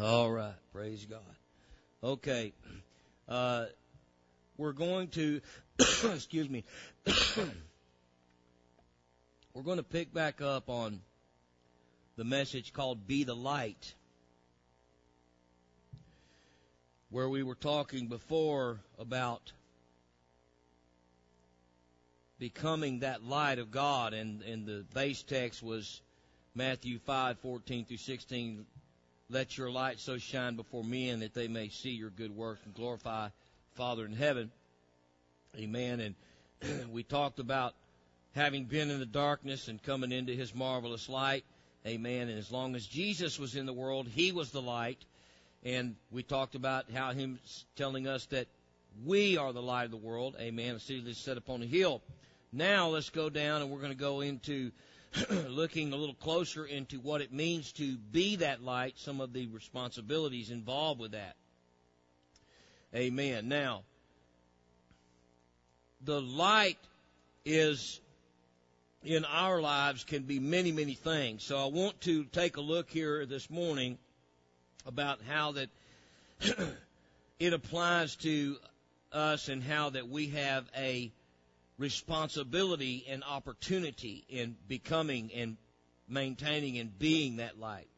All right. Praise God. Okay. Uh, we're going to, excuse me, we're going to pick back up on the message called Be the Light, where we were talking before about becoming that light of God, and, and the base text was Matthew 5, 14 through 16. Let your light so shine before men that they may see your good works and glorify Father in heaven. Amen. And we talked about having been in the darkness and coming into his marvelous light. Amen. And as long as Jesus was in the world, he was the light. And we talked about how him telling us that we are the light of the world. Amen. A city that's set upon a hill. Now let's go down and we're going to go into looking a little closer into what it means to be that light, some of the responsibilities involved with that. Amen. Now, the light is in our lives can be many, many things. So I want to take a look here this morning about how that it applies to us and how that we have a responsibility and opportunity in becoming and maintaining and being that light.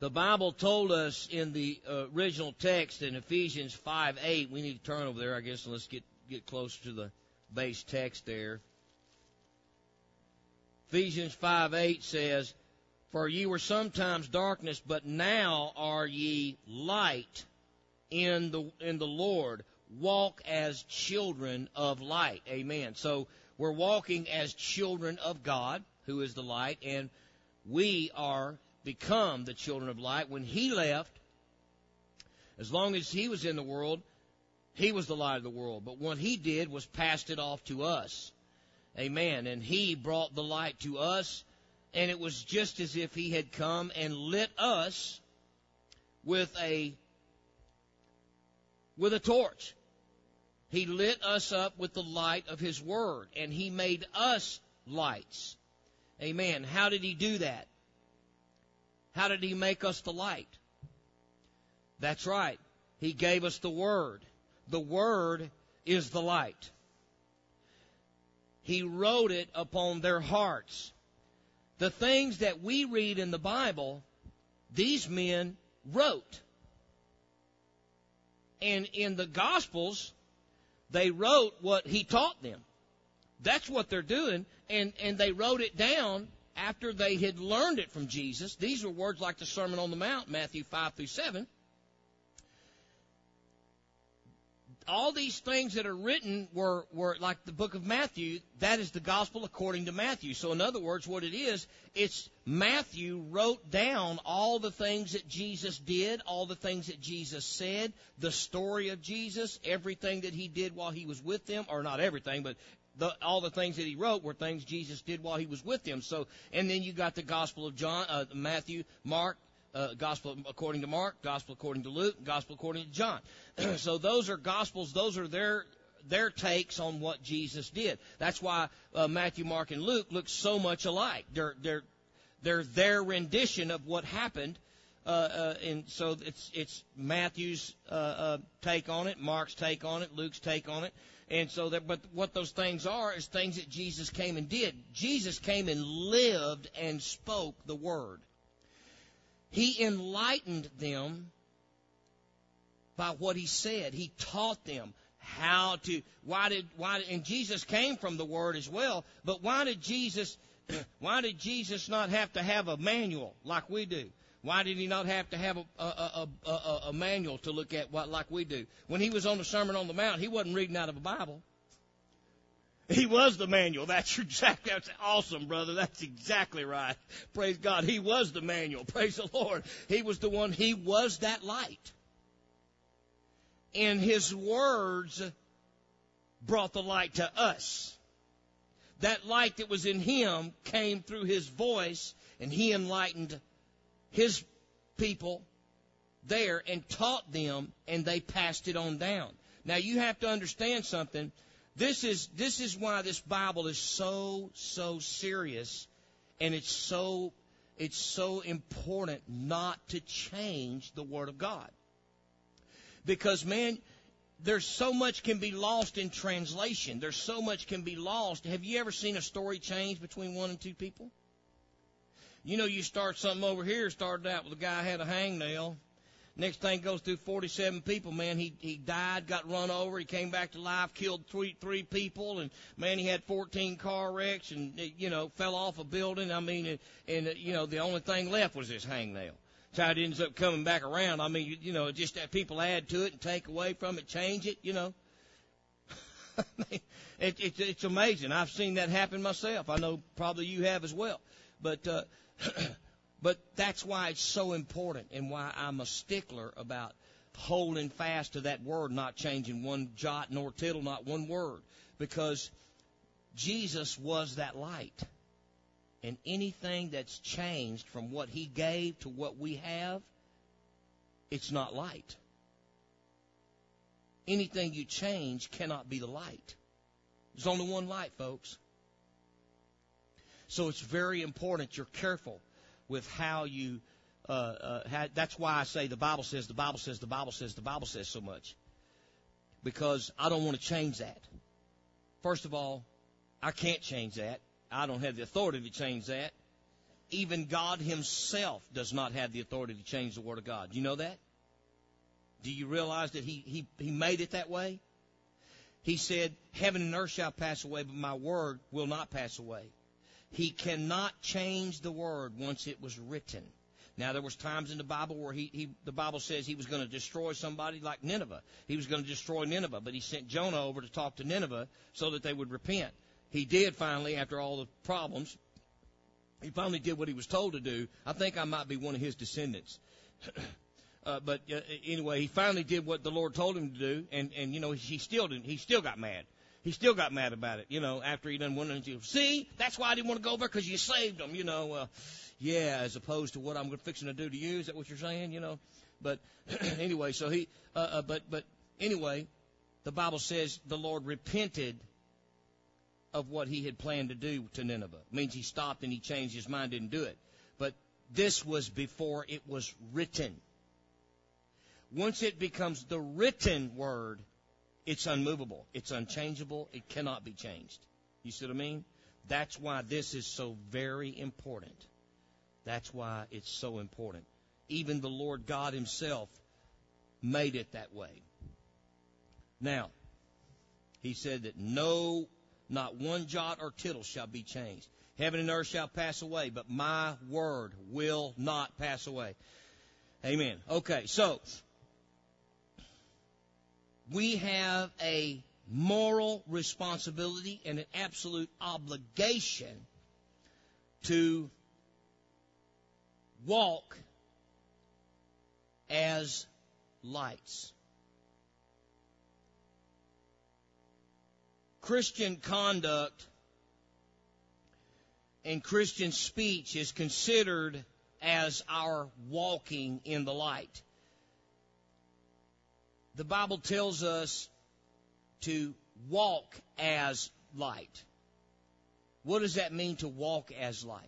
The Bible told us in the original text in Ephesians 5 8, we need to turn over there, I guess, and let's get, get closer to the base text there. Ephesians 5 8 says, For ye were sometimes darkness, but now are ye light in the, in the Lord walk as children of light. Amen. So we're walking as children of God, who is the light, and we are become the children of light. When he left, as long as he was in the world, he was the light of the world. But what he did was passed it off to us. Amen. And he brought the light to us, and it was just as if he had come and lit us with a with a torch. He lit us up with the light of His Word, and He made us lights. Amen. How did He do that? How did He make us the light? That's right. He gave us the Word. The Word is the light. He wrote it upon their hearts. The things that we read in the Bible, these men wrote. And in the Gospels, they wrote what he taught them. That's what they're doing, and, and they wrote it down after they had learned it from Jesus. These were words like the Sermon on the Mount, Matthew 5 through 7. All these things that are written were, were like the book of Matthew, that is the gospel according to Matthew. So in other words, what it is, it's Matthew wrote down all the things that Jesus did, all the things that Jesus said, the story of Jesus, everything that he did while he was with them, or not everything, but the, all the things that he wrote were things Jesus did while he was with them. So, and then you got the Gospel of John, uh, Matthew, Mark, uh, gospel according to Mark, gospel according to Luke, gospel according to John. so those are gospels; those are their their takes on what Jesus did. That's why uh, Matthew, Mark, and Luke look so much alike. They're they're they're their rendition of what happened. Uh, uh, and so it's it's Matthew's uh, uh, take on it, Mark's take on it, Luke's take on it, and so that. But what those things are is things that Jesus came and did. Jesus came and lived and spoke the word. He enlightened them by what he said. He taught them how to why did why and Jesus came from the word as well, but why did Jesus why did Jesus not have to have a manual like we do? Why did he not have to have a, a, a, a, a manual to look at what like we do? When he was on the Sermon on the Mount, he wasn't reading out of a Bible. He was the manual. That's exactly, that's awesome, brother. That's exactly right. Praise God. He was the manual. Praise the Lord. He was the one, he was that light. And his words brought the light to us. That light that was in him came through his voice and he enlightened his people there and taught them and they passed it on down. Now you have to understand something this is, this is why this Bible is so, so serious and it's so, it's so important not to change the Word of God. Because, man, there's so much can be lost in translation. There's so much can be lost. Have you ever seen a story change between one and two people? You know, you start something over here, started out with a guy had a hangnail. Next thing goes through 47 people, man. He he died, got run over. He came back to life, killed three three people, and man, he had 14 car wrecks, and you know, fell off a building. I mean, and, and you know, the only thing left was his hangnail. So it ends up coming back around. I mean, you, you know, just that people add to it and take away from it, change it, you know. it, it, it's amazing. I've seen that happen myself. I know probably you have as well. But, uh, but that's why it's so important and why I'm a stickler about holding fast to that word, not changing one jot nor tittle, not one word. Because Jesus was that light. And anything that's changed from what he gave to what we have, it's not light. Anything you change cannot be the light. There's only one light, folks. So it's very important you're careful with how you. Uh, uh, how, that's why I say the Bible says, the Bible says, the Bible says, the Bible says so much. Because I don't want to change that. First of all, I can't change that. I don't have the authority to change that. Even God Himself does not have the authority to change the Word of God. Do you know that? Do you realize that He, He, he made it that way? He said, Heaven and earth shall pass away, but my Word will not pass away. He cannot change the Word once it was written. Now there was times in the Bible where he, he the Bible says he was going to destroy somebody like Nineveh. He was going to destroy Nineveh, but he sent Jonah over to talk to Nineveh so that they would repent he did finally, after all the problems, he finally did what he was told to do. I think I might be one of his descendants. uh, but uh, anyway, he finally did what the Lord told him to do, and and you know he still didn't. He still got mad. He still got mad about it. You know, after he done went into see, that's why I didn't want to go over because you saved him. You know, uh, yeah, as opposed to what I'm fixing to do to you. Is that what you're saying? You know, but anyway, so he, uh, uh, but but anyway, the Bible says the Lord repented of what he had planned to do to Nineveh. It means he stopped and he changed his mind, didn't do it. But this was before it was written. Once it becomes the written word, it's unmovable. It's unchangeable. It cannot be changed. You see what I mean? That's why this is so very important. That's why it's so important. Even the Lord God Himself made it that way. Now, He said that no not one jot or tittle shall be changed. Heaven and earth shall pass away, but my word will not pass away. Amen. Okay, so we have a moral responsibility and an absolute obligation to walk as lights. Christian conduct and Christian speech is considered as our walking in the light. The Bible tells us to walk as light. What does that mean to walk as light?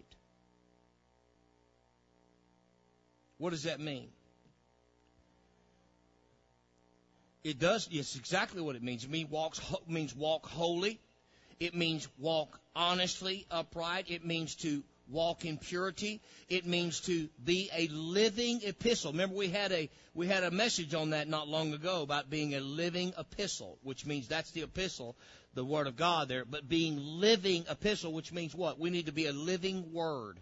What does that mean? It does. It's exactly what it means. It means walks means walk holy. It means walk honestly, upright. It means to walk in purity. It means to be a living epistle. Remember, we had a we had a message on that not long ago about being a living epistle, which means that's the epistle, the word of God there. But being living epistle, which means what? We need to be a living word,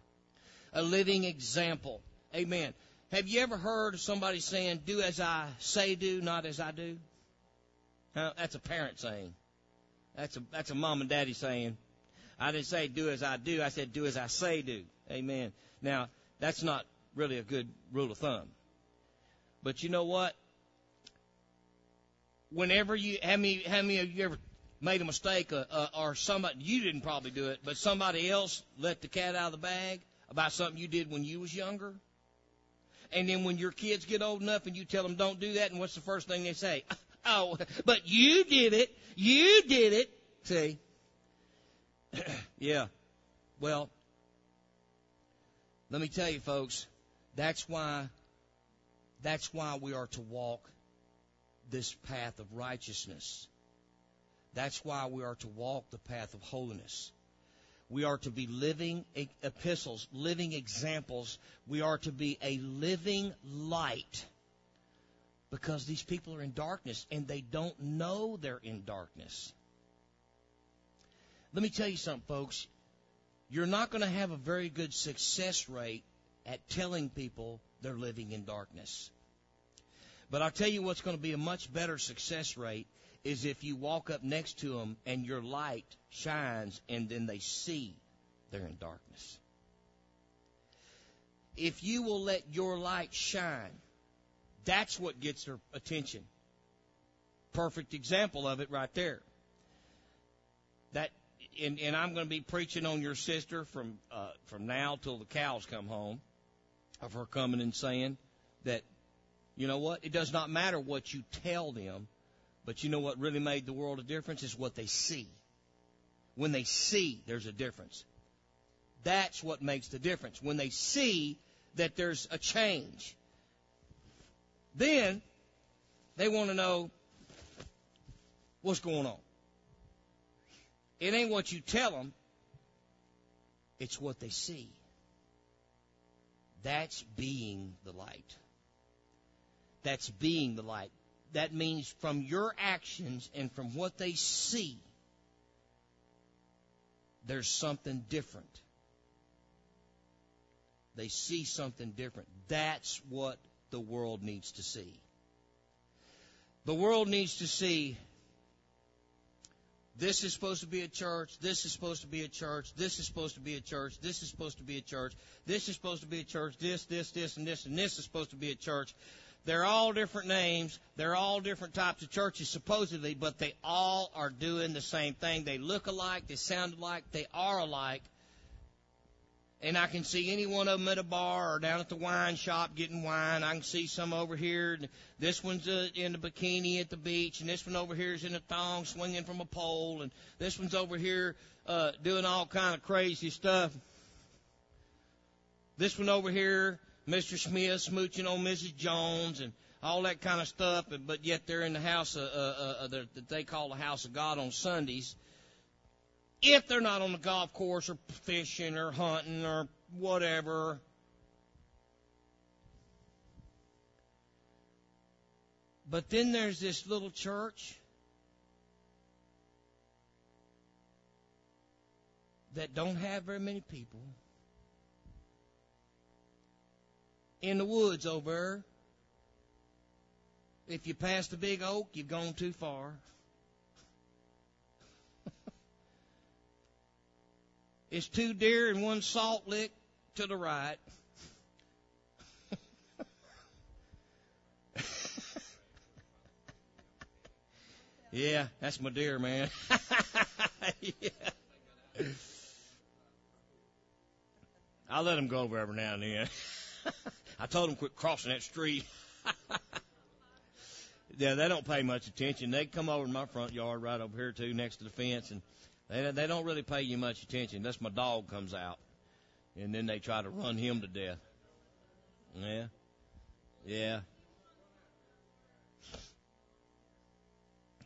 a living example. Amen. Have you ever heard somebody saying, do as I say do, not as I do? that's a parent saying. That's a, that's a mom and daddy saying. I didn't say do as I do. I said do as I say do. Amen. Now, that's not really a good rule of thumb. But you know what? Whenever you, how many, how many of you ever made a mistake uh, uh, or somebody, you didn't probably do it, but somebody else let the cat out of the bag about something you did when you was younger? And then when your kids get old enough and you tell them don't do that, and what's the first thing they say? Oh, but you did it. You did it. See? yeah. Well, Let me tell you, folks, that's why that's why we are to walk this path of righteousness. That's why we are to walk the path of holiness. We are to be living epistles, living examples. We are to be a living light because these people are in darkness and they don't know they're in darkness. Let me tell you something, folks. You're not going to have a very good success rate at telling people they're living in darkness. But I'll tell you what's going to be a much better success rate is if you walk up next to them and your light shines and then they see they're in darkness. If you will let your light shine, that's what gets their attention. Perfect example of it right there. That and, and I'm going to be preaching on your sister from uh, from now till the cows come home, of her coming and saying that, you know what, it does not matter what you tell them, but you know what really made the world a difference is what they see. When they see, there's a difference. That's what makes the difference. When they see that there's a change, then they want to know what's going on. It ain't what you tell them, it's what they see. That's being the light. That's being the light. That means from your actions and from what they see, there's something different. They see something different. That's what the world needs to see. The world needs to see this is supposed to be a church. This is supposed to be a church. This is supposed to be a church. This is supposed to be a church. This is supposed to be a church. This, this, this, and this, and this is supposed to be a church. They're all different names. They're all different types of churches, supposedly, but they all are doing the same thing. They look alike. They sound alike. They are alike and I can see any one of them at a bar or down at the wine shop getting wine. I can see some over here. This one's uh, in the bikini at the beach, and this one over here is in a thong swinging from a pole, and this one's over here uh, doing all kind of crazy stuff. This one over here, Mr. Smith smooching on Mrs. Jones, and all that kind of stuff. But yet they're in the house uh, uh, uh, that they call the house of God on Sundays if they're not on the golf course or fishing or hunting or whatever. But then there's this little church that don't have very many people in the woods over. If you pass the big oak, you've gone too far. It's two deer and one salt lick to the right. yeah, that's my deer, man. yeah. I let him go over every now and then. I told him quit crossing that street. yeah, they don't pay much attention. They come over in my front yard right over here too, next to the fence, and they, they don't really pay you much attention unless my dog comes out. And then they try to run him to death. Yeah. Yeah.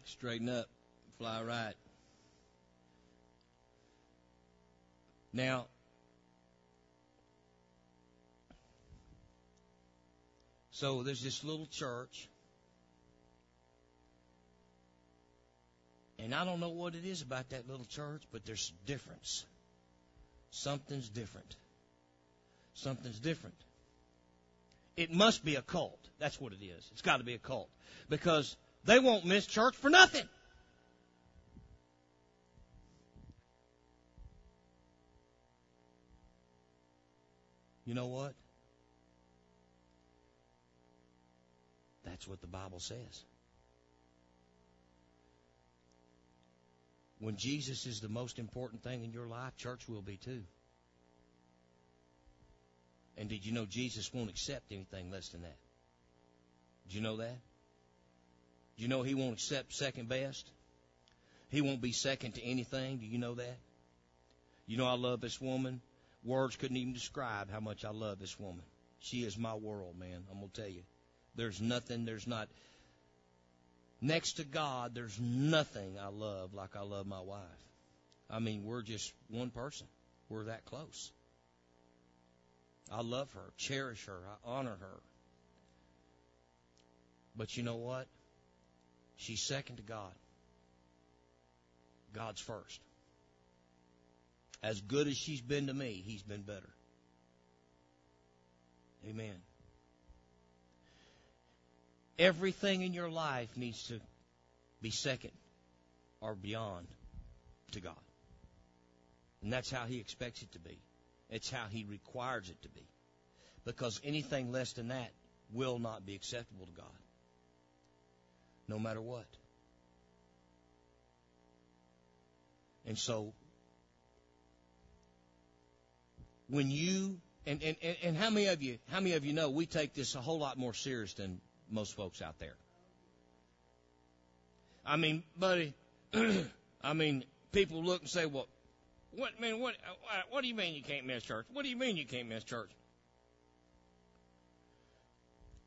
Straighten up. Fly right. Now, so there's this little church And I don't know what it is about that little church, but there's difference. Something's different. Something's different. It must be a cult. That's what it is. It's got to be a cult. Because they won't miss church for nothing. You know what? That's what the Bible says. When Jesus is the most important thing in your life, church will be too. And did you know Jesus won't accept anything less than that? Did you know that? Do you know he won't accept second best? He won't be second to anything. Do you know that? You know I love this woman. words couldn't even describe how much I love this woman. She is my world, man. I'm gonna tell you. There's nothing. There's not. Next to God, there's nothing I love like I love my wife. I mean, we're just one person. We're that close. I love her, cherish her, I honor her. But you know what? She's second to God. God's first. As good as she's been to me, he's been better. Amen. Everything in your life needs to be second or beyond to God. And that's how He expects it to be. It's how He requires it to be. Because anything less than that will not be acceptable to God. No matter what. And so, when you and, and, and how many of you how many of you know we take this a whole lot more serious than most folks out there? I mean, buddy, I mean, people look and say, "Well, what I man? What uh, what do you mean you can't miss church? What do you mean you can't miss church?"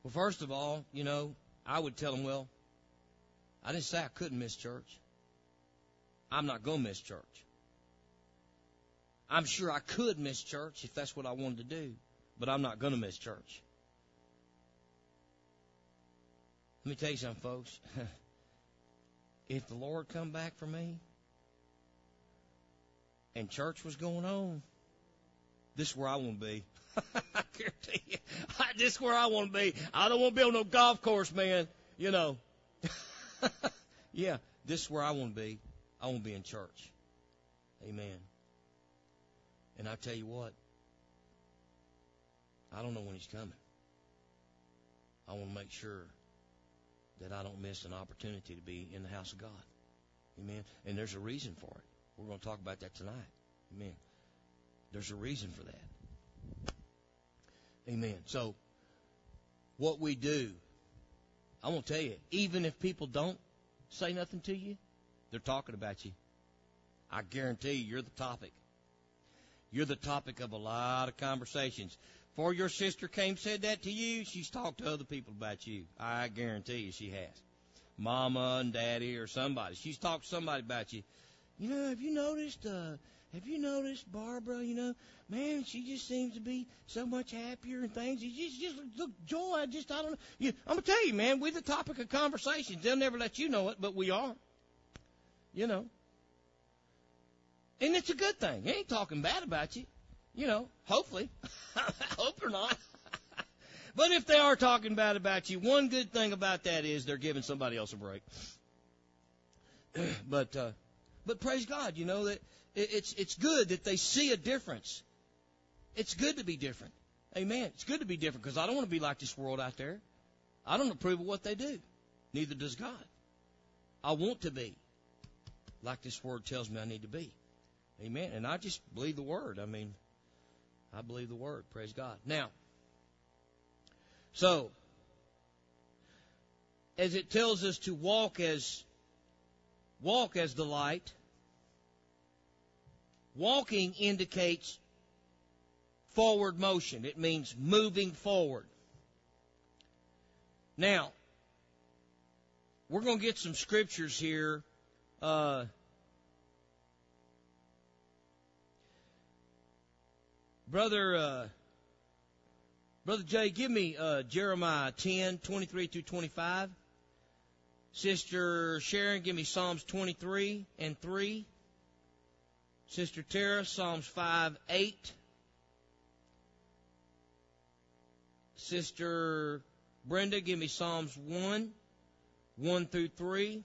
Well, first of all, you know, I would tell them, "Well, I didn't say I couldn't miss church. I'm not going to miss church. I'm sure I could miss church if that's what I wanted to do, but I'm not going to miss church. Let me tell you something, folks. if the Lord come back for me and church was going on, this is where I want to be. I guarantee you, this is where I want to be. I don't want to be on no golf course, man. You know. yeah, this is where I want to be. I want to be in church. Amen. And I tell you what, I don't know when he's coming. I want to make sure that I don't miss an opportunity to be in the house of God. Amen. And there's a reason for it. We're going to talk about that tonight. Amen. There's a reason for that. Amen. So, what we do, I want to tell you, even if people don't say nothing to you, they're talking about you. I guarantee you, you're the topic. You're the topic of a lot of conversations. For your sister came said that to you, she's talked to other people about you. I guarantee you she has. Mama and daddy or somebody. She's talked to somebody about you. You know, have you noticed, uh, have you noticed Barbara, you know, man, she just seems to be so much happier and things. You just, just look joy. I just, I don't know. You, I'm to tell you, man, we're the topic of conversations. They'll never let you know it, but we are. You know. And it's a good thing. He ain't talking bad about you. You know, hopefully. Hope they're not. but if they are talking bad about you, one good thing about that is they're giving somebody else a break. but uh but praise God, you know that it's it's good that they see a difference. It's good to be different. Amen. It's good to be different because I don't want to be like this world out there. I don't approve of what they do. Neither does God. I want to be like this word tells me I need to be. Amen. And I just believe the word. I mean, I believe the word. Praise God. Now, so, as it tells us to walk as, walk as the light, walking indicates forward motion. It means moving forward. Now, we're going to get some scriptures here uh, brother, uh, brother Jay, give me uh, Jeremiah ten twenty three through twenty five. Sister Sharon, give me Psalms twenty three and three. Sister Tara, Psalms five eight. Sister Brenda, give me Psalms one one through three.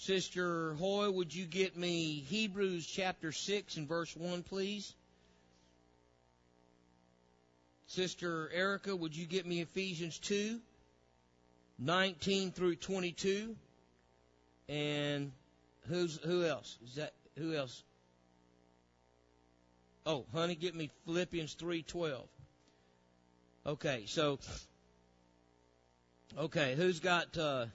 Sister Hoy, would you get me Hebrews chapter 6 and verse 1, please? Sister Erica, would you get me Ephesians 2, 19 through 22? And who's who else? Is that who else? Oh, honey, get me Philippians 3:12. Okay, so okay, who's got uh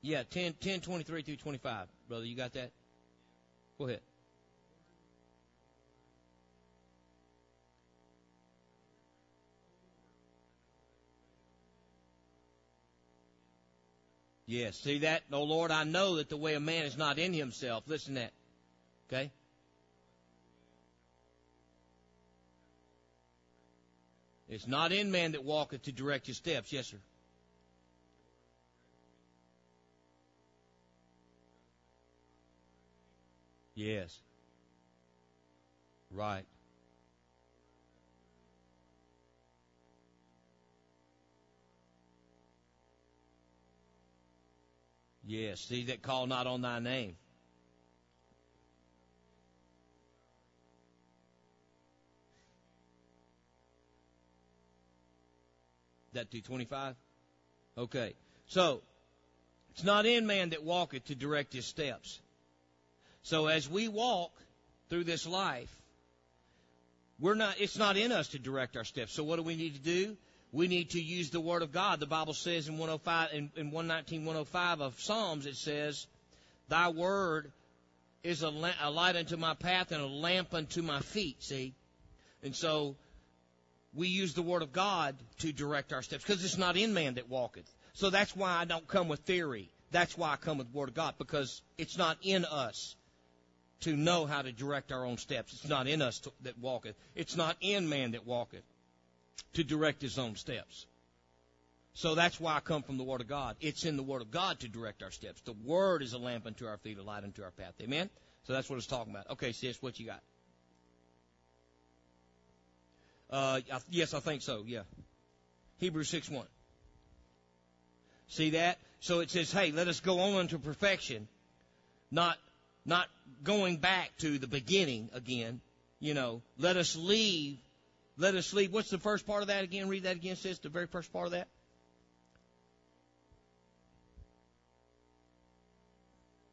Yeah, 10, 10 23 through 25. Brother, you got that? Go ahead. Yes, see that? Oh Lord, I know that the way of man is not in himself. Listen to that. Okay? It's not in man that walketh to direct his steps. Yes, sir. Yes. Right. Yes. See that call not on thy name. That to 25? Okay. So, it's not in man that walketh to direct his steps. So as we walk through this life, we're not, it's not in us to direct our steps. So what do we need to do? We need to use the Word of God. The Bible says in 105, in, in 119, 105 of Psalms, it says, Thy Word is a, la- a light unto my path and a lamp unto my feet, see? And so, we use the Word of God to direct our steps, because it's not in man that walketh. So that's why I don't come with theory. That's why I come with the Word of God, because it's not in us to know how to direct our own steps. It's not in us to, that walketh. It's not in man that walketh to direct his own steps. So that's why I come from the Word of God. It's in the Word of God to direct our steps. The Word is a lamp unto our feet, a light unto our path. Amen? So that's what it's talking about. Okay, sis, what you got? Uh, I, yes, I think so, yeah. Hebrews 6 1. See that? So it says, hey, let us go on unto perfection, not not going back to the beginning again. You know, let us leave. Let us leave. What's the first part of that again? Read that again, sis. The very first part of that.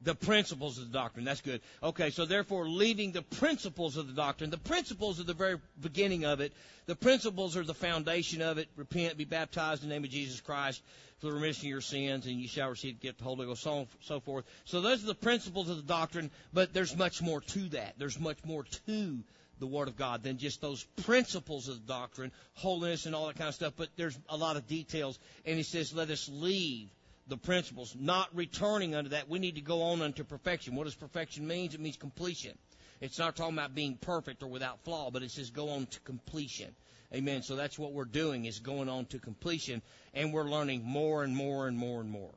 The principles of the doctrine. That's good. Okay, so therefore, leaving the principles of the doctrine, the principles are the very beginning of it. The principles are the foundation of it. Repent, be baptized in the name of Jesus Christ for the remission of your sins, and you shall receive get the Holy Ghost, so, so forth. So those are the principles of the doctrine, but there's much more to that. There's much more to the Word of God than just those principles of the doctrine, holiness and all that kind of stuff, but there's a lot of details. And he says, let us leave the principles, not returning unto that. We need to go on unto perfection. What does perfection mean? It means completion. It's not talking about being perfect or without flaw, but it says go on to completion. Amen. So that's what we're doing is going on to completion and we're learning more and more and more and more.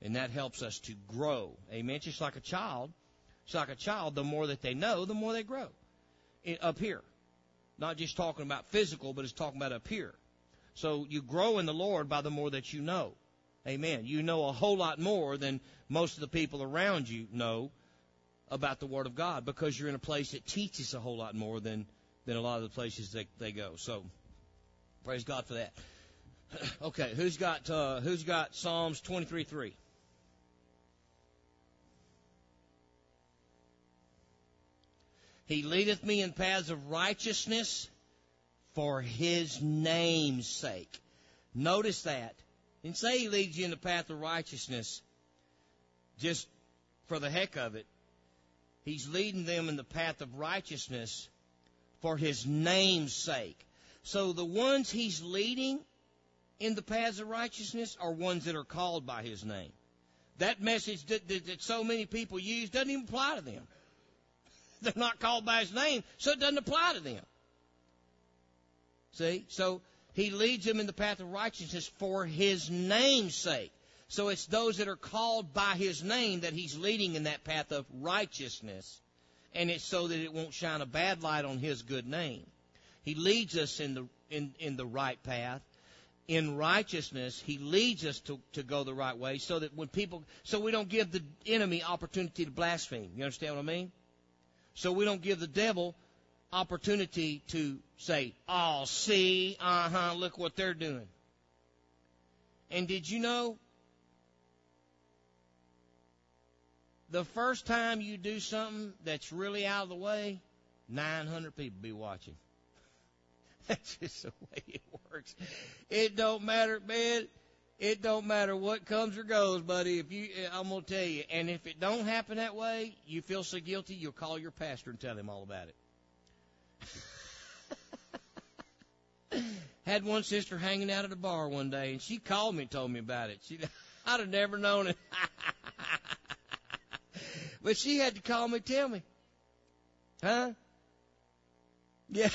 And that helps us to grow. Amen. Just like a child. It's like a child, the more that they know, the more they grow. up here. Not just talking about physical, but it's talking about up here. So you grow in the Lord by the more that you know. Amen. You know a whole lot more than most of the people around you know about the Word of God because you're in a place that teaches a whole lot more than, than a lot of the places that they go. So, praise God for that. okay, who's got uh, who's got Psalms twenty three three? He leadeth me in paths of righteousness for his name's sake. Notice that. And say he leads you in the path of righteousness just for the heck of it. He's leading them in the path of righteousness for his name's sake. So the ones he's leading in the paths of righteousness are ones that are called by his name. That message that, that, that so many people use doesn't even apply to them. They're not called by his name, so it doesn't apply to them. See? So he leads them in the path of righteousness for his name's sake. So it's those that are called by his name that he's leading in that path of righteousness. And it's so that it won't shine a bad light on his good name. He leads us in the, in, in the right path. In righteousness, he leads us to, to go the right way so that when people, so we don't give the enemy opportunity to blaspheme. You understand what I mean? So we don't give the devil opportunity to say, oh, see, uh huh, look what they're doing. And did you know the first time you do something that's really out of the way, 900 people be watching. That's just the way it works. It don't matter, man. it don't matter what comes or goes, buddy. If you, I'm gonna tell you, and if it don't happen that way, you feel so guilty, you'll call your pastor and tell him all about it. Had one sister hanging out at a bar one day, and she called me and told me about it. She, I'd have never known it. but she had to call me, tell me, huh? Yeah.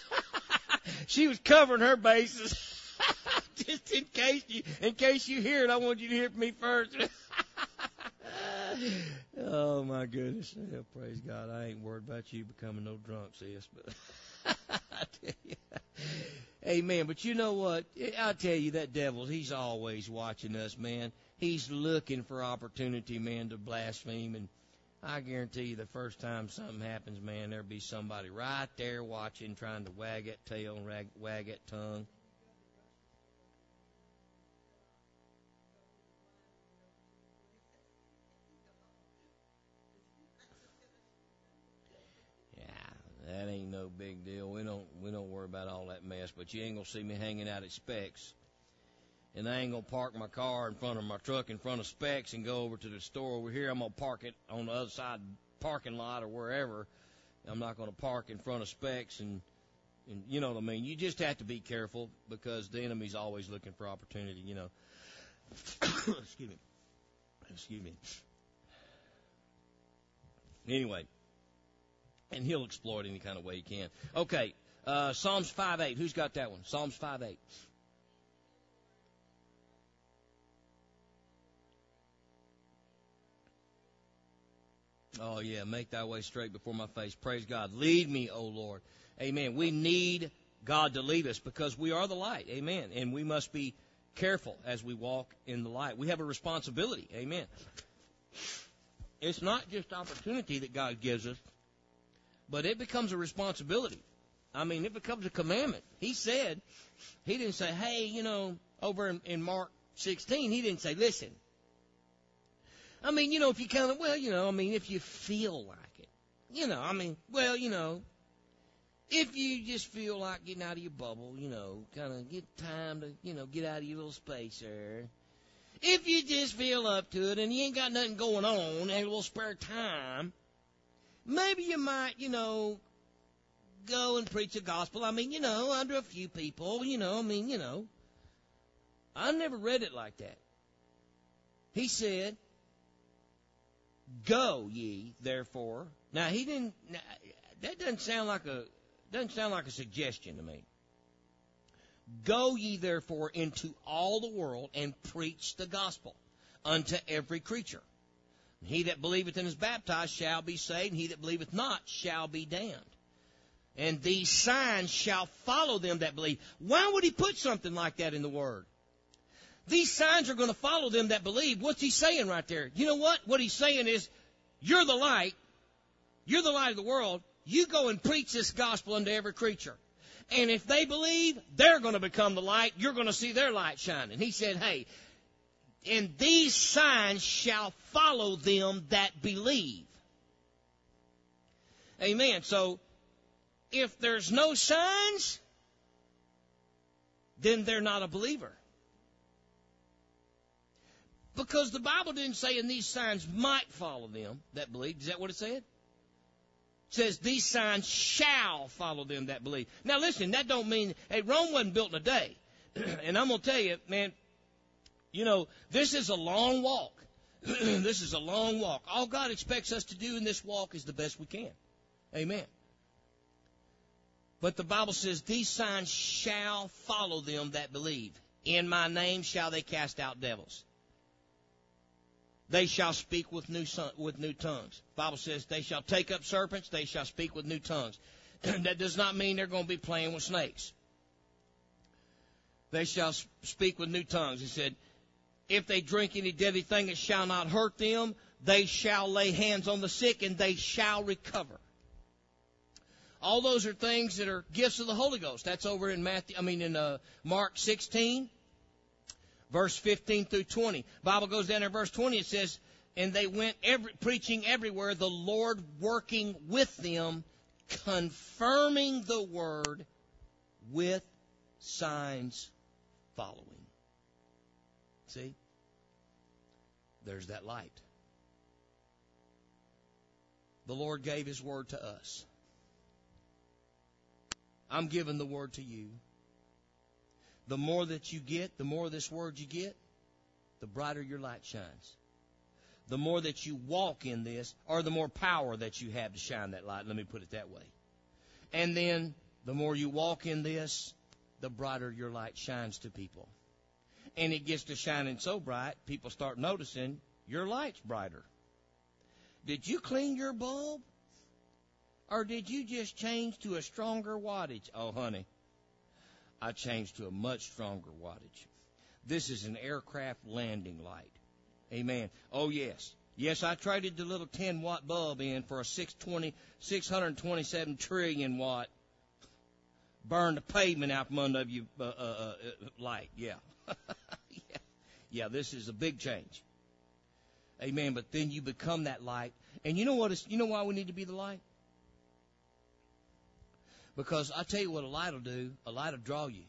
she was covering her bases. Just in case you, in case you hear it, I want you to hear from me first. oh my goodness! Yeah, praise God! I ain't worried about you becoming no drunk, sis. But I tell you, Amen. But you know what? I tell you, that devil, he's always watching us, man. He's looking for opportunity, man, to blaspheme and I guarantee you the first time something happens, man, there'll be somebody right there watching, trying to wag that tail and wag, wag that tongue. That ain't no big deal. We don't we don't worry about all that mess. But you ain't gonna see me hanging out at Specs and I ain't gonna park my car in front of my truck in front of Specs and go over to the store over here. I'm gonna park it on the other side parking lot or wherever. I'm not gonna park in front of Specs and and you know what I mean. You just have to be careful because the enemy's always looking for opportunity. You know. Excuse me. Excuse me. Anyway, and he'll exploit any kind of way he can. Okay, uh, Psalms five eight. Who's got that one? Psalms five eight. Oh, yeah. Make thy way straight before my face. Praise God. Lead me, O Lord. Amen. We need God to lead us because we are the light. Amen. And we must be careful as we walk in the light. We have a responsibility. Amen. It's not just opportunity that God gives us, but it becomes a responsibility. I mean, it becomes a commandment. He said, He didn't say, hey, you know, over in, in Mark 16, He didn't say, listen, I mean, you know, if you kind of, well, you know, I mean, if you feel like it, you know, I mean, well, you know, if you just feel like getting out of your bubble, you know, kind of get time to, you know, get out of your little spacer. If you just feel up to it and you ain't got nothing going on and a little spare time, maybe you might, you know, go and preach the gospel. I mean, you know, under a few people, you know, I mean, you know. I never read it like that. He said, Go ye therefore. Now he didn't. That doesn't sound like a doesn't sound like a suggestion to me. Go ye therefore into all the world and preach the gospel unto every creature. He that believeth and is baptized shall be saved, and he that believeth not shall be damned. And these signs shall follow them that believe. Why would he put something like that in the word? These signs are going to follow them that believe. What's he saying right there? You know what? What he's saying is, you're the light. You're the light of the world. You go and preach this gospel unto every creature. And if they believe, they're going to become the light. You're going to see their light shining. He said, hey, and these signs shall follow them that believe. Amen. So, if there's no signs, then they're not a believer. Because the Bible didn't say, and these signs might follow them that believe. Is that what it said? It says these signs shall follow them that believe. Now listen, that don't mean hey Rome wasn't built in a day. and I'm gonna tell you, man, you know, this is a long walk. this is a long walk. All God expects us to do in this walk is the best we can. Amen. But the Bible says these signs shall follow them that believe. In my name shall they cast out devils. They shall speak with new with new tongues. Bible says they shall take up serpents. They shall speak with new tongues. that does not mean they're going to be playing with snakes. They shall speak with new tongues. He said, if they drink any deadly thing, it shall not hurt them. They shall lay hands on the sick and they shall recover. All those are things that are gifts of the Holy Ghost. That's over in Matthew, I mean in uh, Mark 16 verse 15 through 20. Bible goes down in verse 20. It says, and they went every, preaching everywhere, the Lord working with them, confirming the word with signs following. See? There's that light. The Lord gave His word to us. I'm giving the word to you. The more that you get, the more of this word you get, the brighter your light shines. The more that you walk in this, or the more power that you have to shine that light. Let me put it that way. And then, the more you walk in this, the brighter your light shines to people. And it gets to shining so bright, people start noticing your light's brighter. Did you clean your bulb? Or did you just change to a stronger wattage? Oh, honey, I changed to a much stronger wattage. This is an aircraft landing light. Amen. Oh, yes. Yes, I traded the little 10 watt bulb in for a 620, 627 trillion watt burn the pavement out from under you uh, uh, uh, light. Yeah. yeah. Yeah, this is a big change. Amen. But then you become that light. And you know what is, you know why we need to be the light? Because I tell you what a light will do, a light will draw you.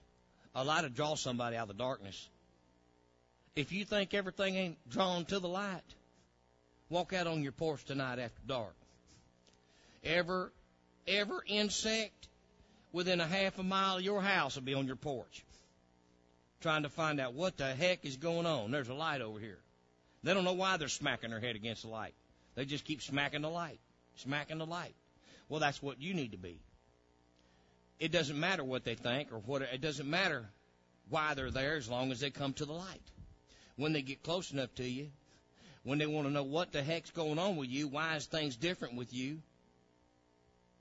A light will draw somebody out of the darkness. If you think everything ain't drawn to the light, walk out on your porch tonight after dark. Ever, ever insect within a half a mile of your house will be on your porch. Trying to find out what the heck is going on. There's a light over here. They don't know why they're smacking their head against the light. They just keep smacking the light, smacking the light. Well, that's what you need to be. It doesn't matter what they think or what, it doesn't matter why they're there as long as they come to the light. When they get close enough to you, when they want to know what the heck's going on with you, why is things different with you,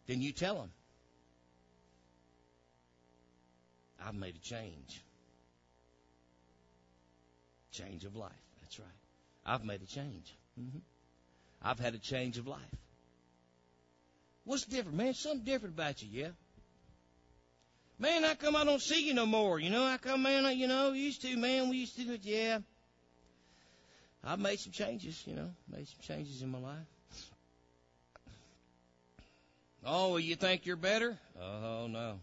then you tell them. I've made a change. Change of life. That's right. I've made a change. Mm-hmm. I've had a change of life. What's different, man? Something different about you, yeah? Man, how come I don't see you no more? You know, how come, man, I, you know, used to, man, we used to do it, yeah. I've made some changes, you know, made some changes in my life. Oh, you think you're better? Oh, no.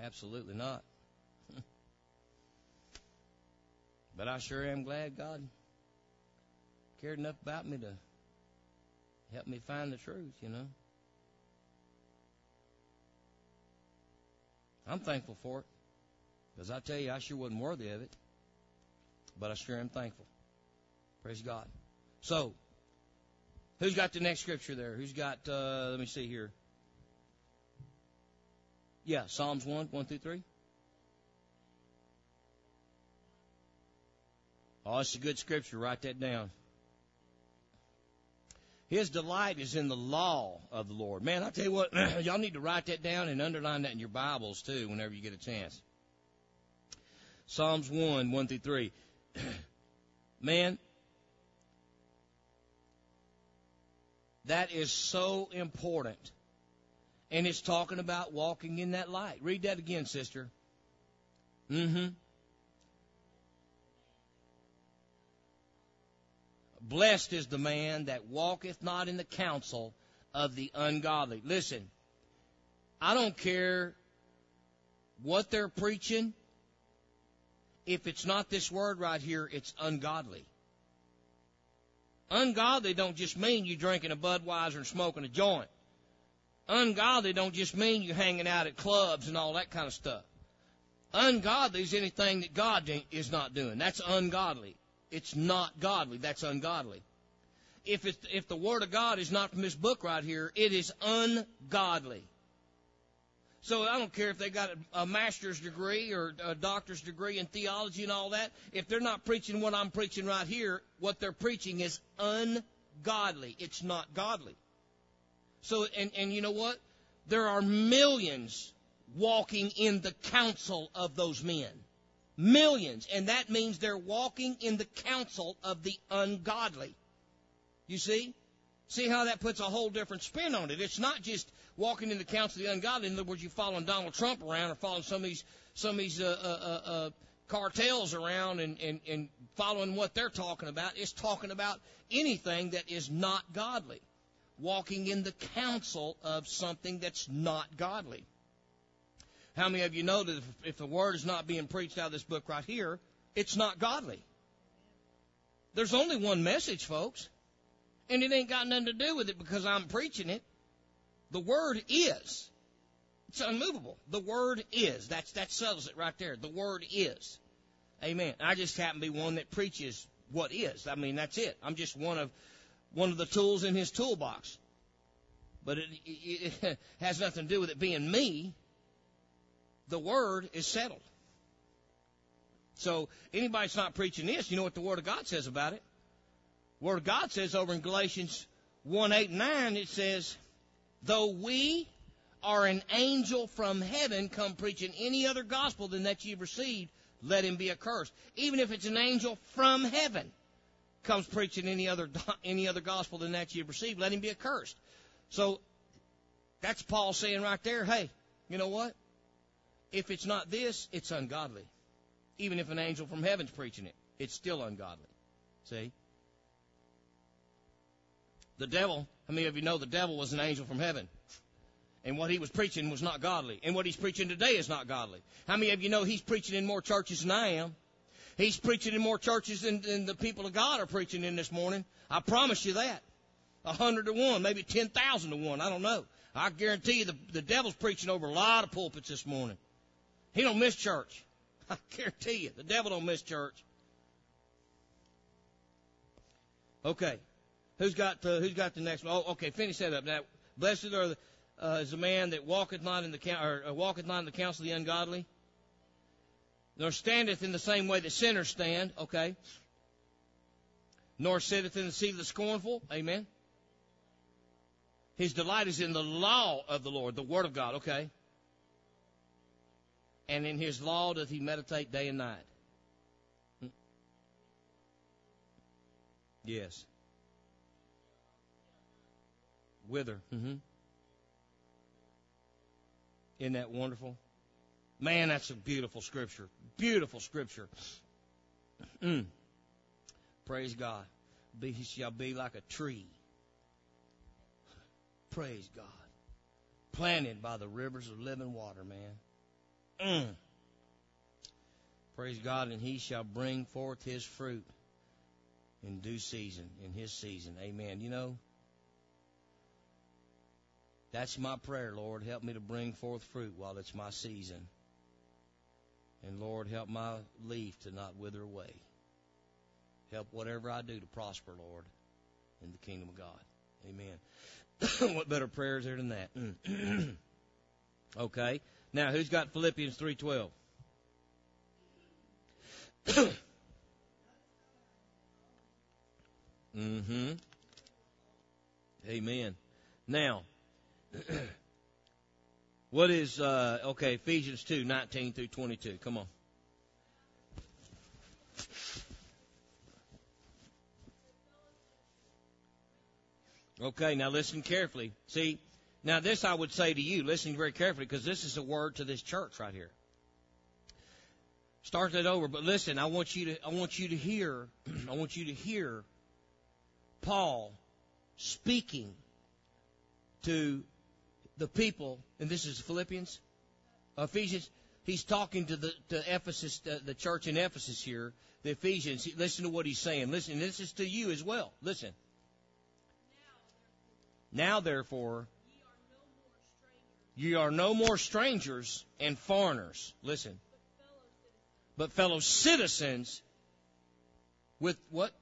Absolutely not. But I sure am glad God cared enough about me to help me find the truth, you know. I'm thankful for it. Because I tell you, I sure wasn't worthy of it. But I sure am thankful. Praise God. So, who's got the next scripture there? Who's got, uh, let me see here. Yeah, Psalms 1, 1 through 3. Oh, it's a good scripture. Write that down. His delight is in the law of the Lord. Man, I tell you what, y'all need to write that down and underline that in your Bibles too whenever you get a chance. Psalms 1, 1 through 3. Man, that is so important. And it's talking about walking in that light. Read that again, sister. Mm-hmm. Blessed is the man that walketh not in the counsel of the ungodly. Listen, I don't care what they're preaching. If it's not this word right here, it's ungodly. Ungodly don't just mean you drinking a Budweiser and smoking a joint. Ungodly don't just mean you hanging out at clubs and all that kind of stuff. Ungodly is anything that God is not doing. That's ungodly. It's not godly. That's ungodly. If if the Word of God is not from this book right here, it is ungodly. So I don't care if they got a, a master's degree or a doctor's degree in theology and all that. If they're not preaching what I'm preaching right here, what they're preaching is ungodly. It's not godly. So, and, and you know what? There are millions walking in the counsel of those men. Millions. And that means they're walking in the counsel of the ungodly. You see? See how that puts a whole different spin on it. It's not just walking in the counsel of the ungodly. In other words, you're following Donald Trump around or following some of these some of these uh, uh, uh, uh, cartels around and, and and following what they're talking about. It's talking about anything that is not godly, walking in the counsel of something that's not godly. How many of you know that if, if the word is not being preached out of this book right here, it's not godly. There's only one message, folks. And it ain't got nothing to do with it because I'm preaching it. The word is. It's unmovable. The word is. That's that settles it right there. The word is. Amen. I just happen to be one that preaches what is. I mean, that's it. I'm just one of one of the tools in his toolbox. But it, it, it has nothing to do with it being me. The word is settled. So anybody that's not preaching this, you know what the Word of God says about it. Word of God says over in Galatians 1, 8, 9, it says, Though we are an angel from heaven come preaching any other gospel than that you've received, let him be accursed. Even if it's an angel from heaven comes preaching any other any other gospel than that you've received, let him be accursed. So that's Paul saying right there, hey, you know what? If it's not this, it's ungodly. Even if an angel from heaven's preaching it, it's still ungodly. See? The devil, how many of you know the devil was an angel from heaven? And what he was preaching was not godly. And what he's preaching today is not godly. How many of you know he's preaching in more churches than I am? He's preaching in more churches than, than the people of God are preaching in this morning. I promise you that. A hundred to one, maybe ten thousand to one. I don't know. I guarantee you the, the devil's preaching over a lot of pulpits this morning. He don't miss church. I guarantee you, the devil don't miss church. Okay, who's got the, who's got the next one? Oh, okay, finish that up. Now, blessed are the, uh, is the man that walketh not in the or, uh, walketh not in the counsel of the ungodly, nor standeth in the same way that sinners stand. Okay, nor sitteth in the seat of the scornful. Amen. His delight is in the law of the Lord, the word of God. Okay and in his law doth he meditate day and night. Yes. Whither? Mm-hmm. Isn't that wonderful? Man, that's a beautiful scripture. Beautiful scripture. Mm. Praise God. Be, he shall be like a tree. Praise God. Planted by the rivers of living water, man. Mm. Praise God, and he shall bring forth his fruit in due season, in his season. Amen. You know, that's my prayer, Lord. Help me to bring forth fruit while it's my season. And Lord, help my leaf to not wither away. Help whatever I do to prosper, Lord, in the kingdom of God. Amen. what better prayer is there than that? Mm. okay. Now, who's got Philippians 3:12? mm-hmm. Amen. Now, what is uh okay, Ephesians 2, 19 through 22. Come on. Okay, now listen carefully. See, now, this I would say to you, listening very carefully, because this is a word to this church right here. Start that over, but listen, I want you to, I want you to hear, I want you to hear Paul speaking to the people, and this is Philippians, Ephesians. He's talking to the to Ephesus, the, the church in Ephesus here, the Ephesians. Listen to what he's saying. Listen, this is to you as well. Listen. Now, therefore, Ye are no more strangers and foreigners. Listen. But fellow citizens with what?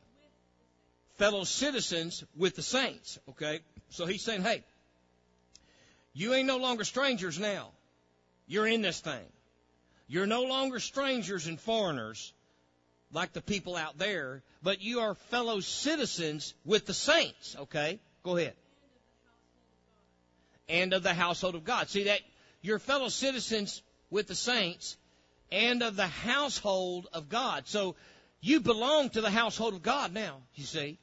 Fellow citizens with the saints. Okay? So he's saying, hey, you ain't no longer strangers now. You're in this thing. You're no longer strangers and foreigners like the people out there, but you are fellow citizens with the saints. Okay? Go ahead and of the household of God. See that your fellow citizens with the saints and of the household of God. So you belong to the household of God now, you see,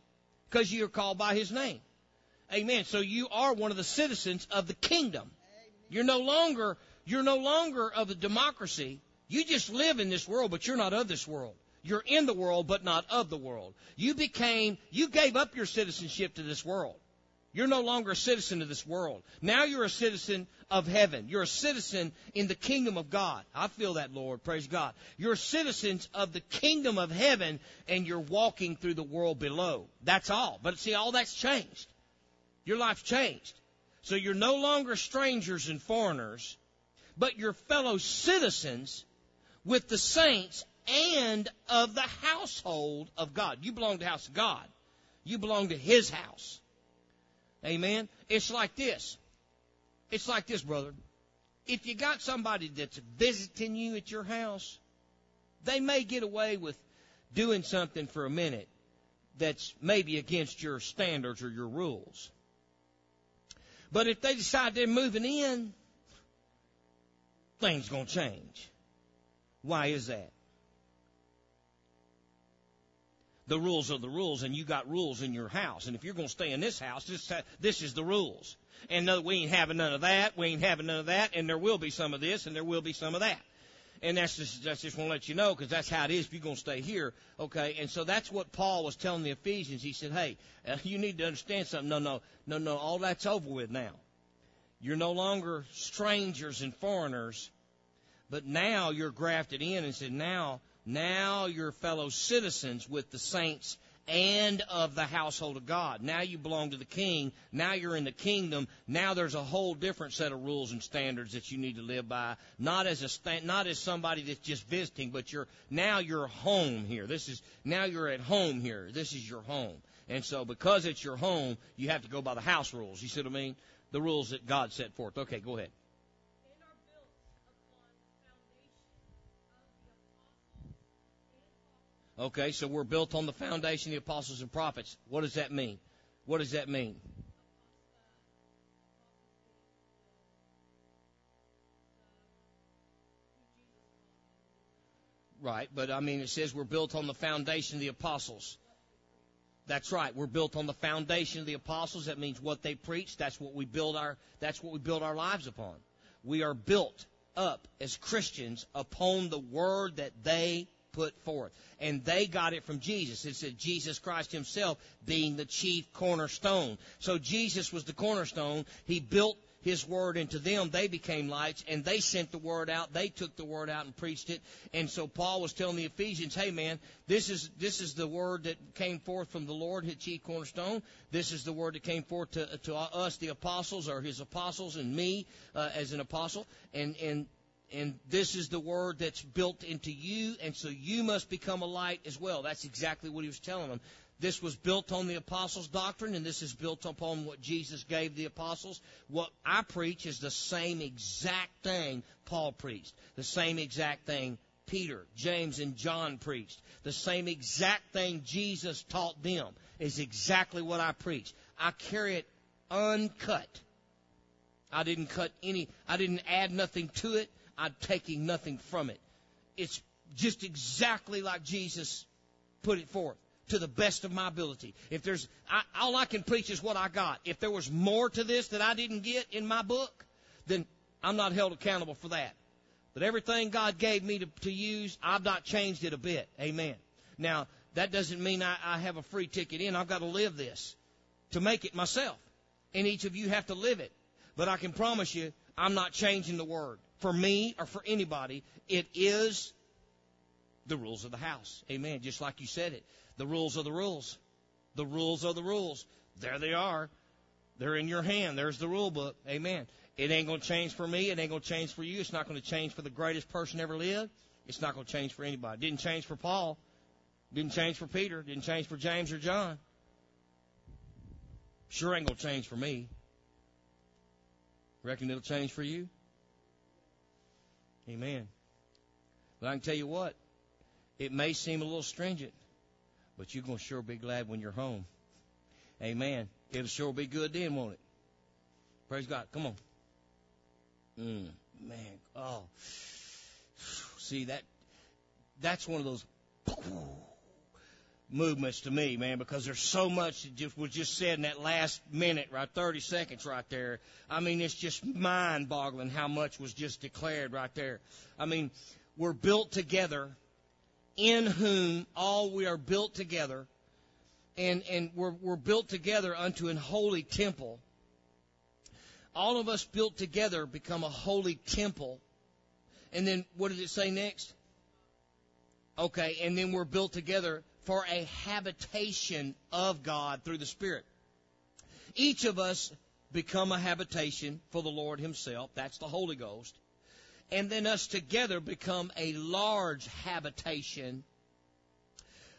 because you're called by his name. Amen. So you are one of the citizens of the kingdom. You're no longer you're no longer of the democracy. You just live in this world, but you're not of this world. You're in the world, but not of the world. You became, you gave up your citizenship to this world. You're no longer a citizen of this world. Now you're a citizen of heaven. You're a citizen in the kingdom of God. I feel that, Lord. Praise God. You're citizens of the kingdom of heaven and you're walking through the world below. That's all. But see, all that's changed. Your life's changed. So you're no longer strangers and foreigners, but you're fellow citizens with the saints and of the household of God. You belong to the house of God. You belong to His house. Amen. It's like this. It's like this, brother. If you got somebody that's visiting you at your house, they may get away with doing something for a minute that's maybe against your standards or your rules. But if they decide they're moving in, things gonna change. Why is that? The rules are the rules, and you got rules in your house. And if you're going to stay in this house, this this is the rules. And no, we ain't having none of that. We ain't having none of that. And there will be some of this, and there will be some of that. And that's just that's just want to let you know because that's how it is if you're going to stay here. Okay. And so that's what Paul was telling the Ephesians. He said, "Hey, uh, you need to understand something. No, no, no, no. All that's over with now. You're no longer strangers and foreigners." But now you're grafted in and said, now now you're fellow citizens with the saints and of the household of God. Now you belong to the king. Now you're in the kingdom. Now there's a whole different set of rules and standards that you need to live by. Not as a sta- not as somebody that's just visiting, but you're now you're home here. This is now you're at home here. This is your home. And so because it's your home, you have to go by the house rules. You see what I mean? The rules that God set forth. Okay, go ahead. Okay, so we're built on the foundation of the apostles and prophets. What does that mean? What does that mean? Right, but I mean, it says we're built on the foundation of the apostles. That's right. We're built on the foundation of the apostles. That means what they preach. That's what we build our. That's what we build our lives upon. We are built up as Christians upon the word that they put forth. And they got it from Jesus. It said Jesus Christ himself being the chief cornerstone. So Jesus was the cornerstone. He built his word into them. They became lights and they sent the word out. They took the word out and preached it. And so Paul was telling the Ephesians, hey man, this is, this is the word that came forth from the Lord, his chief cornerstone. This is the word that came forth to, to us, the apostles, or his apostles and me, uh, as an apostle. And, and and this is the word that's built into you, and so you must become a light as well. That's exactly what he was telling them. This was built on the apostles' doctrine, and this is built upon what Jesus gave the apostles. What I preach is the same exact thing Paul preached, the same exact thing Peter, James, and John preached, the same exact thing Jesus taught them is exactly what I preach. I carry it uncut. I didn't cut any, I didn't add nothing to it. I'm taking nothing from it. It's just exactly like Jesus put it forth to the best of my ability. If there's, I, all I can preach is what I got. If there was more to this that I didn't get in my book, then I'm not held accountable for that. But everything God gave me to, to use, I've not changed it a bit. Amen. Now, that doesn't mean I, I have a free ticket in. I've got to live this to make it myself. And each of you have to live it. But I can promise you, I'm not changing the word for me or for anybody. It is the rules of the house. Amen. Just like you said it. The rules are the rules. The rules are the rules. There they are. They're in your hand. There's the rule book. Amen. It ain't going to change for me. It ain't going to change for you. It's not going to change for the greatest person ever lived. It's not going to change for anybody. Didn't change for Paul. Didn't change for Peter. Didn't change for James or John. Sure ain't going to change for me. Reckon it'll change for you? Amen. But I can tell you what, it may seem a little stringent, but you're going to sure be glad when you're home. Amen. It'll sure be good then, won't it? Praise God. Come on. Mm, man. Oh. See that that's one of those movements to me, man, because there's so much that just was just said in that last minute, right, 30 seconds right there. I mean, it's just mind-boggling how much was just declared right there. I mean, we're built together, in whom all we are built together, and and we're we're built together unto an holy temple. All of us built together become a holy temple. And then what does it say next? Okay, and then we're built together for a habitation of God through the Spirit. Each of us become a habitation for the Lord Himself. That's the Holy Ghost. And then us together become a large habitation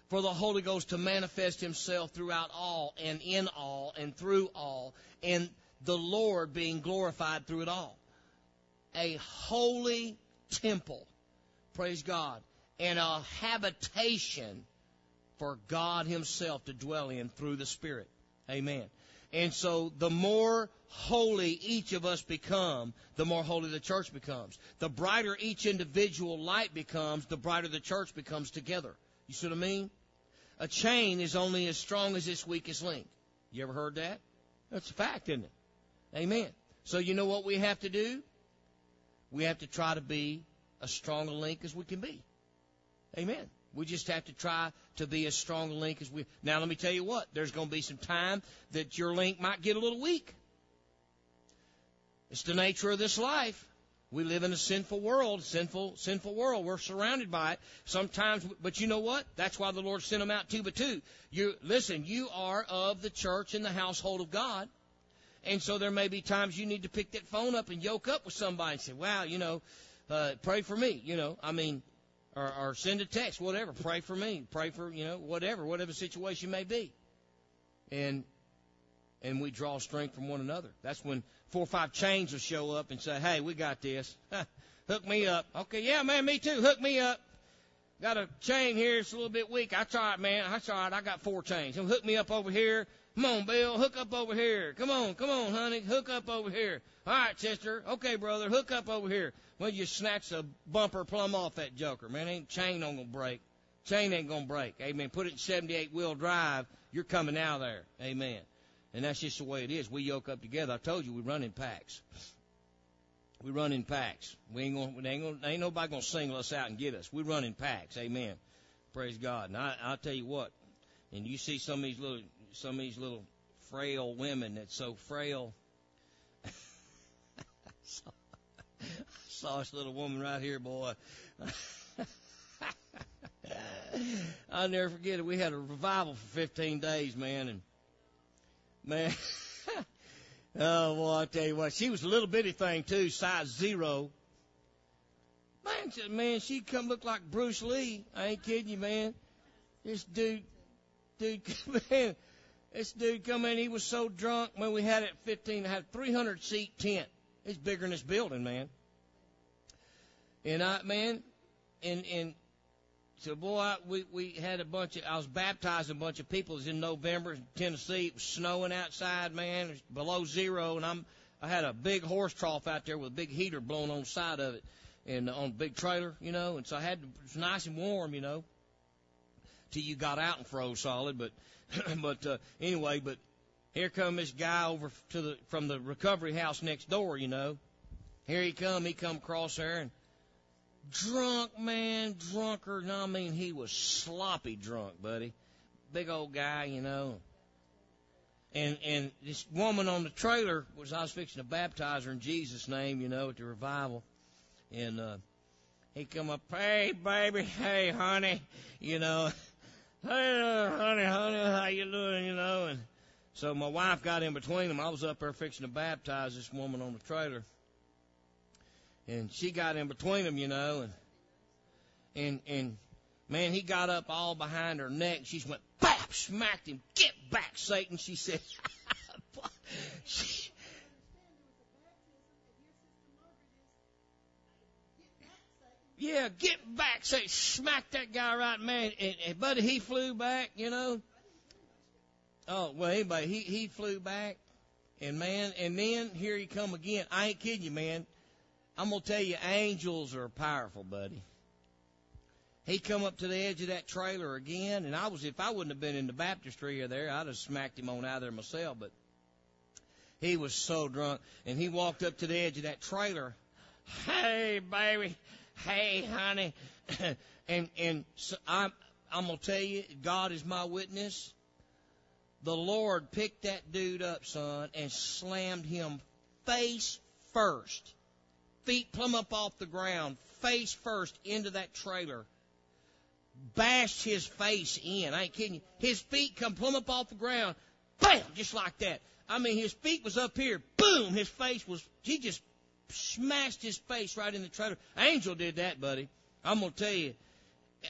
for the Holy Ghost to manifest Himself throughout all and in all and through all, and the Lord being glorified through it all. A holy temple, praise God, and a habitation for God Himself to dwell in through the Spirit. Amen. And so the more holy each of us become, the more holy the church becomes. The brighter each individual light becomes, the brighter the church becomes together. You see what I mean? A chain is only as strong as its weakest link. You ever heard that? That's a fact, isn't it? Amen. So you know what we have to do? We have to try to be as strong a link as we can be. Amen. We just have to try to be as strong a link as we. Now, let me tell you what. There's going to be some time that your link might get a little weak. It's the nature of this life. We live in a sinful world, sinful, sinful world. We're surrounded by it. Sometimes, but you know what? That's why the Lord sent them out two by two. You listen. You are of the church and the household of God, and so there may be times you need to pick that phone up and yoke up with somebody and say, "Wow, you know, uh, pray for me." You know, I mean, or, or send a text, whatever. Pray for me. Pray for you know whatever, whatever situation may be, and and we draw strength from one another. That's when four or five chains will show up and say, "Hey, we got this. Hook me up." Okay, yeah, man, me too. Hook me up. Got a chain here. It's a little bit weak. All right, man. All right. I got four chains. Hook me up over here. Come on, Bill. Hook up over here. Come on, come on, honey. Hook up over here. All right, sister. Okay, brother. Hook up over here. Well, you snatch the bumper plumb off that joker, man. Ain't chain on gonna break. Chain ain't gonna break. Amen. Put it in 78 wheel drive. You're coming out of there. Amen. And that's just the way it is. We yoke up together. I told you we run in packs. We run in packs. We ain't gonna, ain't gonna, ain't nobody gonna single us out and get us. We run in packs. Amen. Praise God. And I, I'll tell you what. And you see some of these little, some of these little frail women that's so frail. this little woman right here, boy. I'll never forget it. We had a revival for 15 days, man, and man, oh boy, I tell you what, she was a little bitty thing too, size zero. Man, man, she come look like Bruce Lee. I ain't kidding you, man. This dude, dude, man, this dude come in. He was so drunk. when we had it 15. I had a 300 seat tent. It's bigger than this building, man. And I, man, and and so boy, we we had a bunch of. I was baptizing a bunch of people. It was in November in Tennessee. It was snowing outside, man. It was below zero, and I'm I had a big horse trough out there with a big heater blowing on the side of it, and on a big trailer, you know. And so I had it was nice and warm, you know, till you got out and froze solid. But but uh, anyway, but here come this guy over to the from the recovery house next door, you know. Here he come. He come across there and drunk man, drunker. No, I mean he was sloppy drunk, buddy. Big old guy, you know. And and this woman on the trailer was I was fixing to baptize her in Jesus' name, you know, at the revival. And uh he come up, hey baby, hey honey, you know, hey uh, honey, honey, how you doing, you know? And so my wife got in between them. I was up there fixing to baptize this woman on the trailer and she got in between them, you know, and and and man, he got up all behind her neck. She went, bap, smacked him. Get back, Satan. She said. she, yeah, get back, Satan. Smack that guy right, man. And, and buddy, he flew back, you know. Oh well, anyway, he he flew back, and man, and then here he come again. I ain't kidding you, man. I'm gonna tell you, angels are powerful, buddy. He come up to the edge of that trailer again, and I was if I wouldn't have been in the baptistry or there, I'd have smacked him on out of there myself. But he was so drunk, and he walked up to the edge of that trailer. Hey, baby. Hey, honey. and and so I'm I'm gonna tell you, God is my witness. the Lord picked that dude up, son, and slammed him face first. Feet plumb up off the ground, face first into that trailer. Bashed his face in. I ain't kidding you. His feet come plumb up off the ground. Bam! Just like that. I mean, his feet was up here. Boom! His face was, he just smashed his face right in the trailer. Angel did that, buddy. I'm gonna tell you.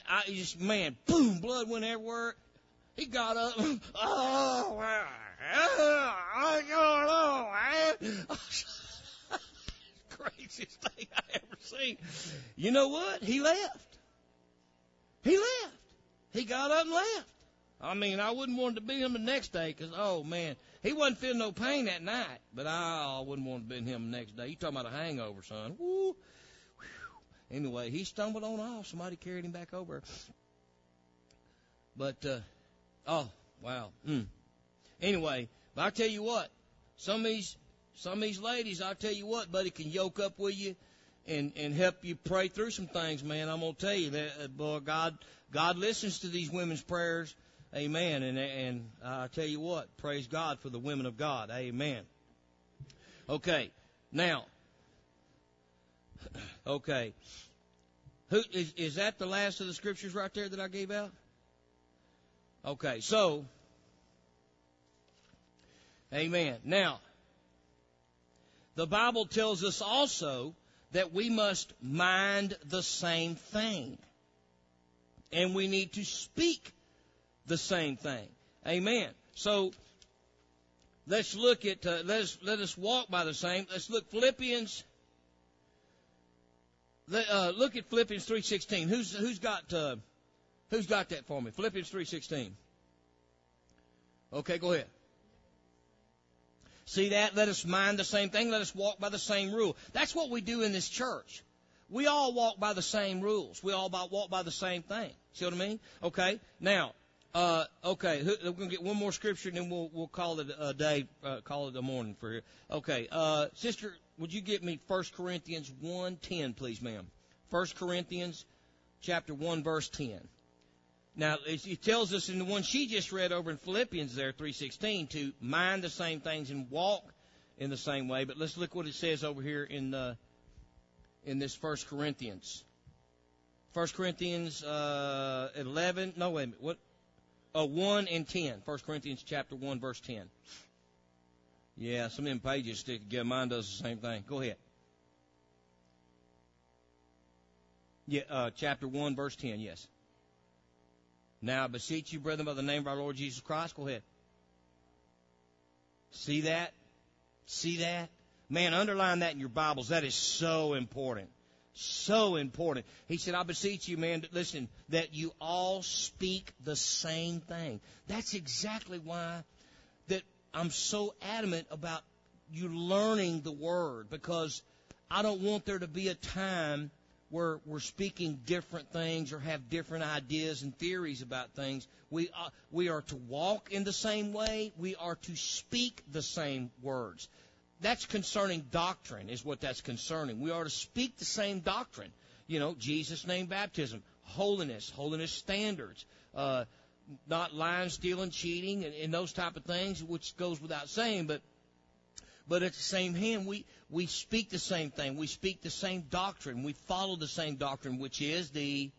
I just, man, boom, blood went everywhere. He got up. Oh. I don't know. Craziest thing I ever seen. You know what? He left. He left. He got up and left. I mean, I wouldn't want to be him the next day because, oh man, he wasn't feeling no pain that night. But I wouldn't want to be him the next day. You talking about a hangover, son? Woo. Anyway, he stumbled on off. Somebody carried him back over. But uh, oh wow. Mm. Anyway, but I tell you what, some of these some of these ladies, I tell you what, buddy, can yoke up with you and and help you pray through some things, man. I'm gonna tell you that, uh, boy, God God listens to these women's prayers, Amen. And and I tell you what, praise God for the women of God, Amen. Okay, now, okay, who is is that the last of the scriptures right there that I gave out? Okay, so, Amen. Now, the Bible tells us also that we must mind the same thing. And we need to speak the same thing. Amen. So, let's look at, uh, let, us, let us walk by the same. Let's look Philippians. Let, uh, look at Philippians 3.16. Who's, who's got, uh, who's got that for me? Philippians 3.16. Okay, go ahead. See that? Let us mind the same thing. Let us walk by the same rule. That's what we do in this church. We all walk by the same rules. We all walk by the same thing. See what I mean? Okay. Now, uh, okay, we're gonna get one more scripture and then we'll we'll call it a day, uh, call it a morning for here. Okay, uh, sister, would you get me First Corinthians one ten, please, ma'am? First Corinthians, chapter one, verse ten. Now it tells us in the one she just read over in Philippians there, three sixteen, to mind the same things and walk in the same way. But let's look what it says over here in the in this First Corinthians. First Corinthians uh, eleven. No, wait a minute. What? Oh, one and ten. First Corinthians chapter one, verse ten. Yeah, some of them pages stick together. Mine does the same thing. Go ahead. Yeah, uh, chapter one, verse ten. Yes. Now I beseech you, brethren, by the name of our Lord Jesus Christ. Go ahead. See that? See that? Man, underline that in your Bibles. That is so important. So important. He said, I beseech you, man, listen, that you all speak the same thing. That's exactly why that I'm so adamant about you learning the word because I don't want there to be a time where we're speaking different things or have different ideas and theories about things. We we are to walk in the same way. We are to speak the same words. That's concerning doctrine, is what that's concerning. We are to speak the same doctrine. You know, Jesus' name baptism, holiness, holiness standards, uh, not lying, stealing, cheating, and, and those type of things, which goes without saying. But but at the same hand, we, we speak the same thing. We speak the same doctrine. We follow the same doctrine, which is the,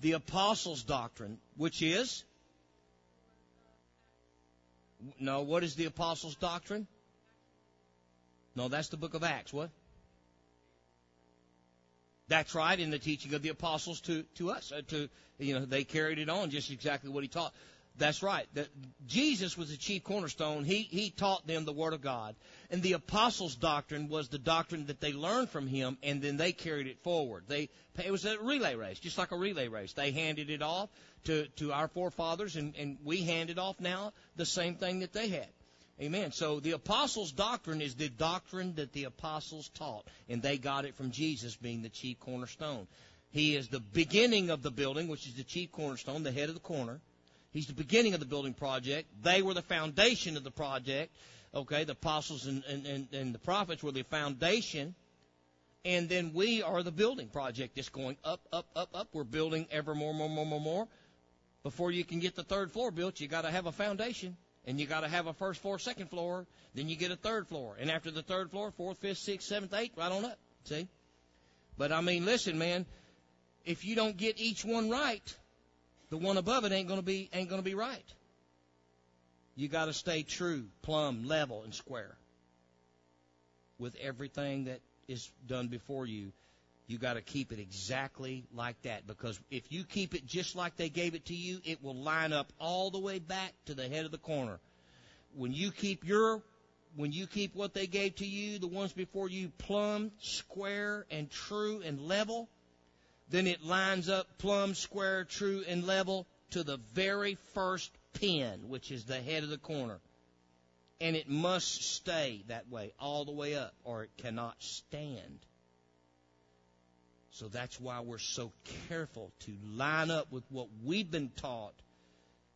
the apostles' doctrine, which is? No, what is the apostles' doctrine? No, that's the book of Acts. What? That's right, in the teaching of the apostles to, to us. Uh, to, you know, they carried it on just exactly what he taught. That's right. That Jesus was the chief cornerstone. He, he taught them the Word of God. And the apostles' doctrine was the doctrine that they learned from him, and then they carried it forward. They, it was a relay race, just like a relay race. They handed it off to, to our forefathers, and, and we handed off now the same thing that they had. Amen. So the apostles' doctrine is the doctrine that the apostles taught, and they got it from Jesus being the chief cornerstone. He is the beginning of the building, which is the chief cornerstone, the head of the corner. He's the beginning of the building project. They were the foundation of the project. Okay, the apostles and, and, and, and the prophets were the foundation. And then we are the building project just going up, up, up, up. We're building ever more, more, more, more, more. Before you can get the third floor built, you got to have a foundation. And you got to have a first floor, second floor, then you get a third floor. And after the third floor, fourth, fifth, sixth, seventh, eighth, right on up. See? But I mean, listen, man, if you don't get each one right, the one above it ain't to be ain't to be right. You got to stay true, plumb, level, and square with everything that is done before you. You got to keep it exactly like that because if you keep it just like they gave it to you, it will line up all the way back to the head of the corner. When you keep your when you keep what they gave to you, the ones before you plumb, square, and true and level, then it lines up plumb, square, true, and level to the very first pin, which is the head of the corner. And it must stay that way all the way up, or it cannot stand. So that's why we're so careful to line up with what we've been taught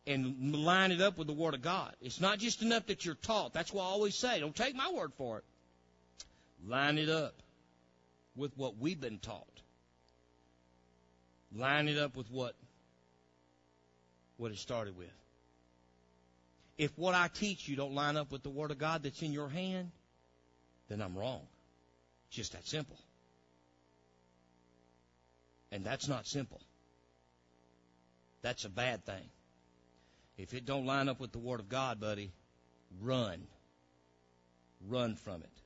and line it up with the Word of God. It's not just enough that you're taught. That's why I always say, don't take my word for it. Line it up with what we've been taught. Line it up with what what it started with. If what I teach you don't line up with the Word of God that's in your hand, then I'm wrong. Just that simple. And that's not simple. That's a bad thing. If it don't line up with the Word of God, buddy, run. Run from it.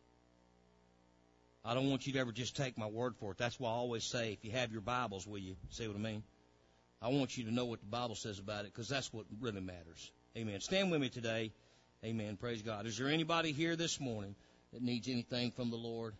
I don't want you to ever just take my word for it. That's why I always say, if you have your Bibles, will you? See what I mean? I want you to know what the Bible says about it because that's what really matters. Amen. Stand with me today. Amen. Praise God. Is there anybody here this morning that needs anything from the Lord?